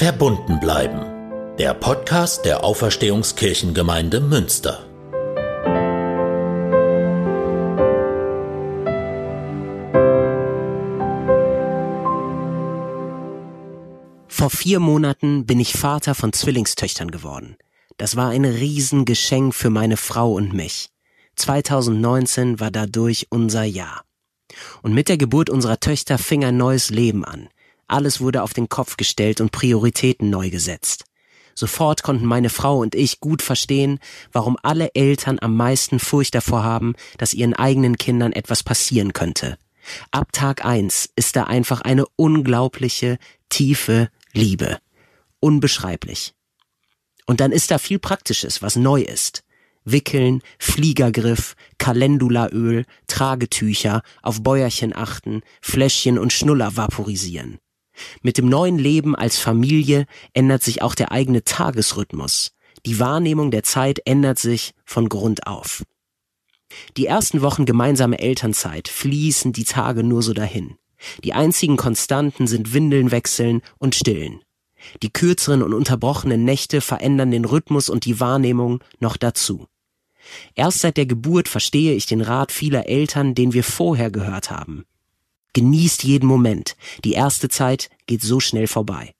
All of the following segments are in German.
Verbunden bleiben. Der Podcast der Auferstehungskirchengemeinde Münster. Vor vier Monaten bin ich Vater von Zwillingstöchtern geworden. Das war ein Riesengeschenk für meine Frau und mich. 2019 war dadurch unser Jahr. Und mit der Geburt unserer Töchter fing ein neues Leben an. Alles wurde auf den Kopf gestellt und Prioritäten neu gesetzt. Sofort konnten meine Frau und ich gut verstehen, warum alle Eltern am meisten Furcht davor haben, dass ihren eigenen Kindern etwas passieren könnte. Ab Tag eins ist da einfach eine unglaubliche, tiefe Liebe. Unbeschreiblich. Und dann ist da viel Praktisches, was neu ist. Wickeln, Fliegergriff, Calendulaöl, Tragetücher, auf Bäuerchen achten, Fläschchen und Schnuller vaporisieren. Mit dem neuen Leben als Familie ändert sich auch der eigene Tagesrhythmus. Die Wahrnehmung der Zeit ändert sich von Grund auf. Die ersten Wochen gemeinsame Elternzeit fließen die Tage nur so dahin. Die einzigen Konstanten sind Windeln wechseln und stillen. Die kürzeren und unterbrochenen Nächte verändern den Rhythmus und die Wahrnehmung noch dazu. Erst seit der Geburt verstehe ich den Rat vieler Eltern, den wir vorher gehört haben. Genießt jeden Moment. Die erste Zeit geht so schnell vorbei.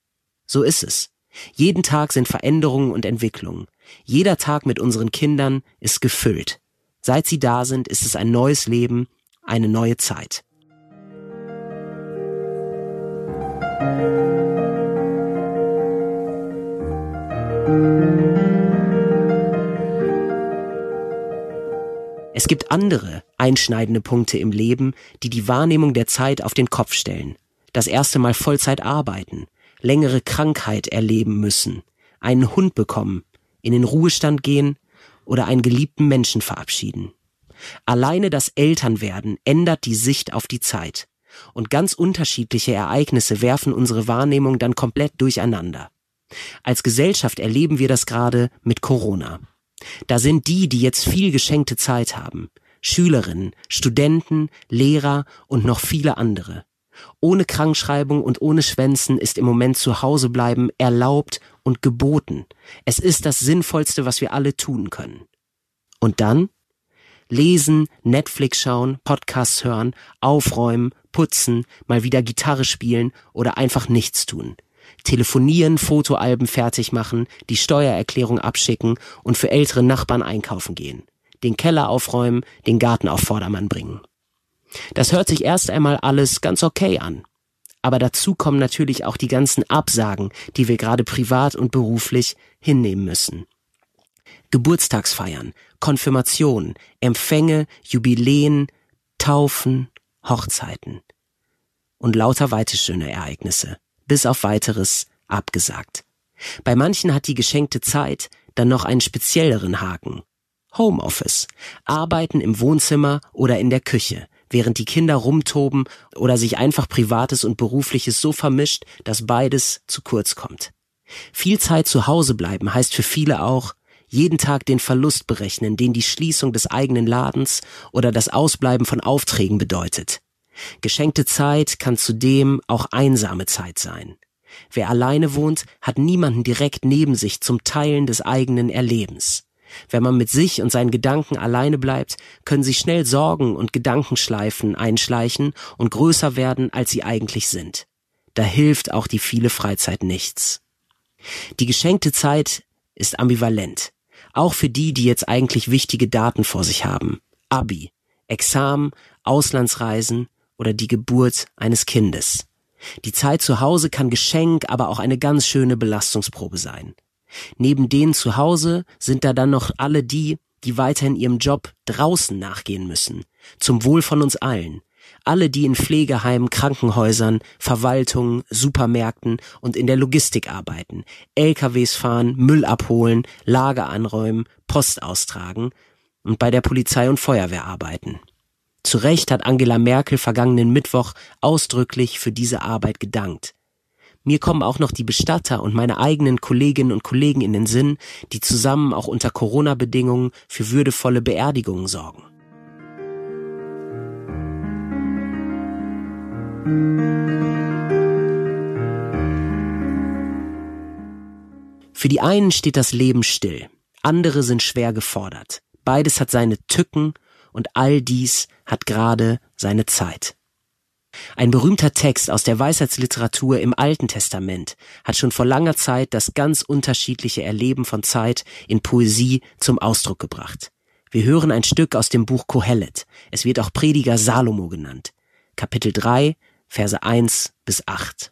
So ist es. Jeden Tag sind Veränderungen und Entwicklungen. Jeder Tag mit unseren Kindern ist gefüllt. Seit sie da sind, ist es ein neues Leben, eine neue Zeit. Es gibt andere einschneidende Punkte im Leben, die die Wahrnehmung der Zeit auf den Kopf stellen. Das erste Mal Vollzeit arbeiten, längere Krankheit erleben müssen, einen Hund bekommen, in den Ruhestand gehen oder einen geliebten Menschen verabschieden. Alleine das Elternwerden ändert die Sicht auf die Zeit. Und ganz unterschiedliche Ereignisse werfen unsere Wahrnehmung dann komplett durcheinander. Als Gesellschaft erleben wir das gerade mit Corona. Da sind die, die jetzt viel geschenkte Zeit haben. Schülerinnen, Studenten, Lehrer und noch viele andere. Ohne Krankschreibung und ohne Schwänzen ist im Moment zu Hause bleiben erlaubt und geboten. Es ist das Sinnvollste, was wir alle tun können. Und dann? Lesen, Netflix schauen, Podcasts hören, aufräumen, putzen, mal wieder Gitarre spielen oder einfach nichts tun telefonieren, Fotoalben fertig machen, die Steuererklärung abschicken und für ältere Nachbarn einkaufen gehen, den Keller aufräumen, den Garten auf Vordermann bringen. Das hört sich erst einmal alles ganz okay an. Aber dazu kommen natürlich auch die ganzen Absagen, die wir gerade privat und beruflich hinnehmen müssen. Geburtstagsfeiern, Konfirmation, Empfänge, Jubiläen, Taufen, Hochzeiten und lauter weite schöne Ereignisse bis auf weiteres abgesagt. Bei manchen hat die geschenkte Zeit dann noch einen spezielleren Haken. Homeoffice. Arbeiten im Wohnzimmer oder in der Küche, während die Kinder rumtoben oder sich einfach Privates und Berufliches so vermischt, dass beides zu kurz kommt. Viel Zeit zu Hause bleiben heißt für viele auch, jeden Tag den Verlust berechnen, den die Schließung des eigenen Ladens oder das Ausbleiben von Aufträgen bedeutet. Geschenkte Zeit kann zudem auch einsame Zeit sein. Wer alleine wohnt, hat niemanden direkt neben sich zum Teilen des eigenen Erlebens. Wenn man mit sich und seinen Gedanken alleine bleibt, können sich schnell Sorgen und Gedankenschleifen einschleichen und größer werden, als sie eigentlich sind. Da hilft auch die viele Freizeit nichts. Die geschenkte Zeit ist ambivalent. Auch für die, die jetzt eigentlich wichtige Daten vor sich haben. Abi, Examen, Auslandsreisen, oder die Geburt eines Kindes. Die Zeit zu Hause kann Geschenk, aber auch eine ganz schöne Belastungsprobe sein. Neben denen zu Hause sind da dann noch alle die, die weiterhin ihrem Job draußen nachgehen müssen. Zum Wohl von uns allen. Alle, die in Pflegeheimen, Krankenhäusern, Verwaltungen, Supermärkten und in der Logistik arbeiten, LKWs fahren, Müll abholen, Lager anräumen, Post austragen und bei der Polizei und Feuerwehr arbeiten. Zu Recht hat Angela Merkel vergangenen Mittwoch ausdrücklich für diese Arbeit gedankt. Mir kommen auch noch die Bestatter und meine eigenen Kolleginnen und Kollegen in den Sinn, die zusammen auch unter Corona-Bedingungen für würdevolle Beerdigungen sorgen. Für die einen steht das Leben still, andere sind schwer gefordert. Beides hat seine Tücken und all dies hat gerade seine Zeit. Ein berühmter Text aus der Weisheitsliteratur im Alten Testament hat schon vor langer Zeit das ganz unterschiedliche Erleben von Zeit in Poesie zum Ausdruck gebracht. Wir hören ein Stück aus dem Buch Kohelet. Es wird auch Prediger Salomo genannt. Kapitel 3, Verse 1 bis 8.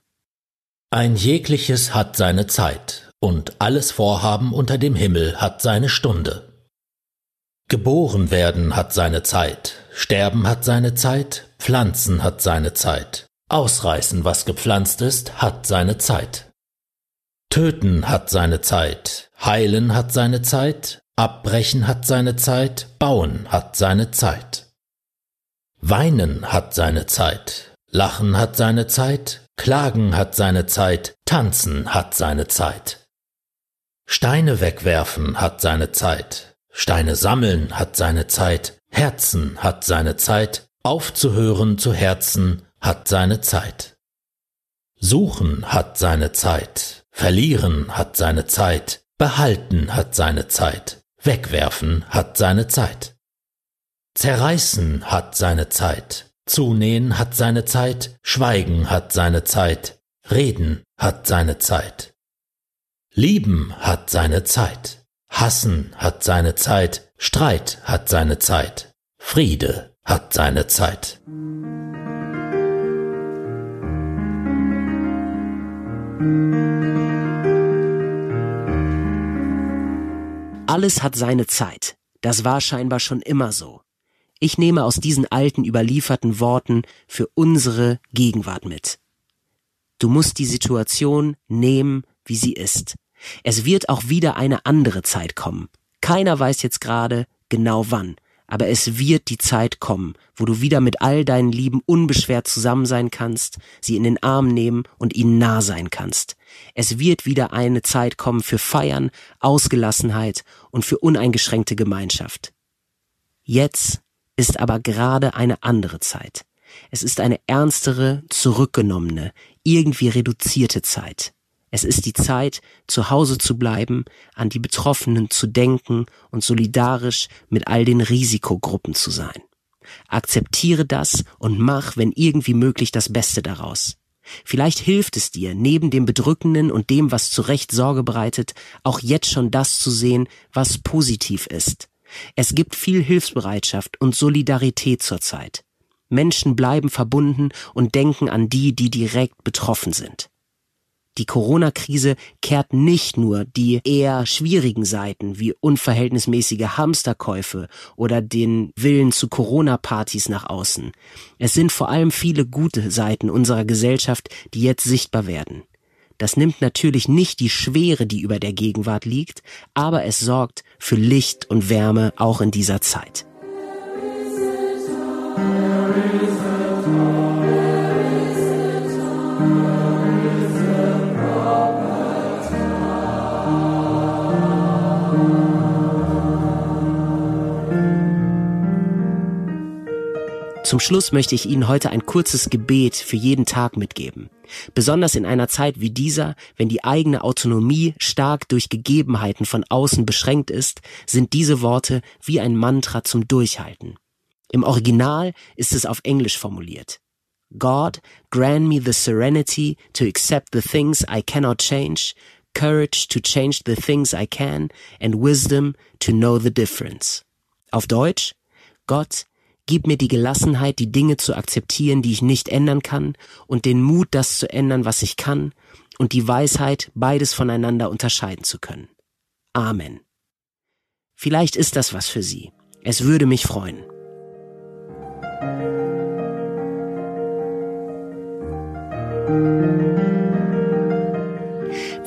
Ein jegliches hat seine Zeit, und alles Vorhaben unter dem Himmel hat seine Stunde. Geboren werden hat seine Zeit, sterben hat seine Zeit, pflanzen hat seine Zeit, ausreißen, was gepflanzt ist, hat seine Zeit. Töten hat seine Zeit, heilen hat seine Zeit, abbrechen hat seine Zeit, bauen hat seine Zeit. Weinen hat seine Zeit, lachen hat seine Zeit, klagen hat seine Zeit, tanzen hat seine Zeit. Steine wegwerfen hat seine Zeit, Steine sammeln hat seine Zeit, Herzen hat seine Zeit, aufzuhören zu Herzen hat seine Zeit. Suchen hat seine Zeit, verlieren hat seine Zeit, behalten hat seine Zeit, wegwerfen hat seine Zeit. Zerreißen hat seine Zeit, zunähen hat seine Zeit, schweigen hat seine Zeit, reden hat seine Zeit. Lieben hat seine Zeit, hassen hat seine Zeit, Streit hat seine Zeit, Friede hat seine Zeit. Alles hat seine Zeit. Das war scheinbar schon immer so. Ich nehme aus diesen alten überlieferten Worten für unsere Gegenwart mit. Du musst die Situation nehmen, wie sie ist. Es wird auch wieder eine andere Zeit kommen. Keiner weiß jetzt gerade genau wann, aber es wird die Zeit kommen, wo du wieder mit all deinen Lieben unbeschwert zusammen sein kannst, sie in den Arm nehmen und ihnen nah sein kannst. Es wird wieder eine Zeit kommen für Feiern, Ausgelassenheit und für uneingeschränkte Gemeinschaft. Jetzt ist aber gerade eine andere Zeit. Es ist eine ernstere, zurückgenommene, irgendwie reduzierte Zeit. Es ist die Zeit, zu Hause zu bleiben, an die Betroffenen zu denken und solidarisch mit all den Risikogruppen zu sein. Akzeptiere das und mach, wenn irgendwie möglich, das Beste daraus. Vielleicht hilft es dir, neben dem Bedrückenden und dem, was zu Recht Sorge bereitet, auch jetzt schon das zu sehen, was positiv ist. Es gibt viel Hilfsbereitschaft und Solidarität zurzeit. Menschen bleiben verbunden und denken an die, die direkt betroffen sind. Die Corona-Krise kehrt nicht nur die eher schwierigen Seiten wie unverhältnismäßige Hamsterkäufe oder den Willen zu Corona-Partys nach außen. Es sind vor allem viele gute Seiten unserer Gesellschaft, die jetzt sichtbar werden. Das nimmt natürlich nicht die Schwere, die über der Gegenwart liegt, aber es sorgt für Licht und Wärme auch in dieser Zeit. Zum Schluss möchte ich Ihnen heute ein kurzes Gebet für jeden Tag mitgeben. Besonders in einer Zeit wie dieser, wenn die eigene Autonomie stark durch Gegebenheiten von außen beschränkt ist, sind diese Worte wie ein Mantra zum Durchhalten. Im Original ist es auf Englisch formuliert. God, grant me the serenity to accept the things I cannot change, courage to change the things I can, and wisdom to know the difference. Auf Deutsch, Gott, Gib mir die Gelassenheit, die Dinge zu akzeptieren, die ich nicht ändern kann, und den Mut, das zu ändern, was ich kann, und die Weisheit, beides voneinander unterscheiden zu können. Amen. Vielleicht ist das was für Sie. Es würde mich freuen.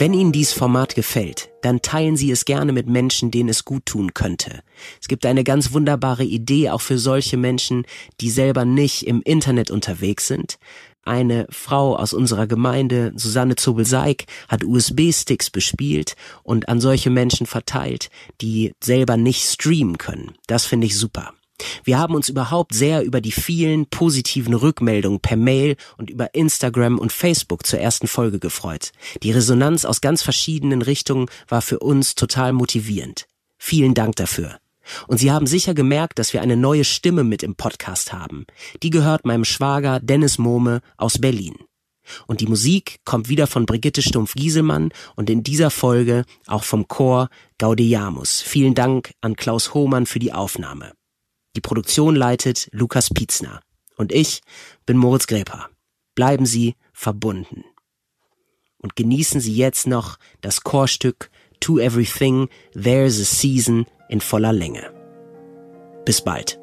Wenn Ihnen dieses Format gefällt, dann teilen Sie es gerne mit Menschen, denen es gut tun könnte. Es gibt eine ganz wunderbare Idee auch für solche Menschen, die selber nicht im Internet unterwegs sind. Eine Frau aus unserer Gemeinde, Susanne Zobel-Seig, hat USB-Sticks bespielt und an solche Menschen verteilt, die selber nicht streamen können. Das finde ich super. Wir haben uns überhaupt sehr über die vielen positiven Rückmeldungen per Mail und über Instagram und Facebook zur ersten Folge gefreut. Die Resonanz aus ganz verschiedenen Richtungen war für uns total motivierend. Vielen Dank dafür. Und Sie haben sicher gemerkt, dass wir eine neue Stimme mit im Podcast haben. Die gehört meinem Schwager Dennis Mohme aus Berlin. Und die Musik kommt wieder von Brigitte Stumpf-Gieselmann und in dieser Folge auch vom Chor Gaudeamus. Vielen Dank an Klaus Hohmann für die Aufnahme. Die Produktion leitet Lukas Pietzner. Und ich bin Moritz Gräper. Bleiben Sie verbunden. Und genießen Sie jetzt noch das Chorstück To Everything There's a Season in voller Länge. Bis bald.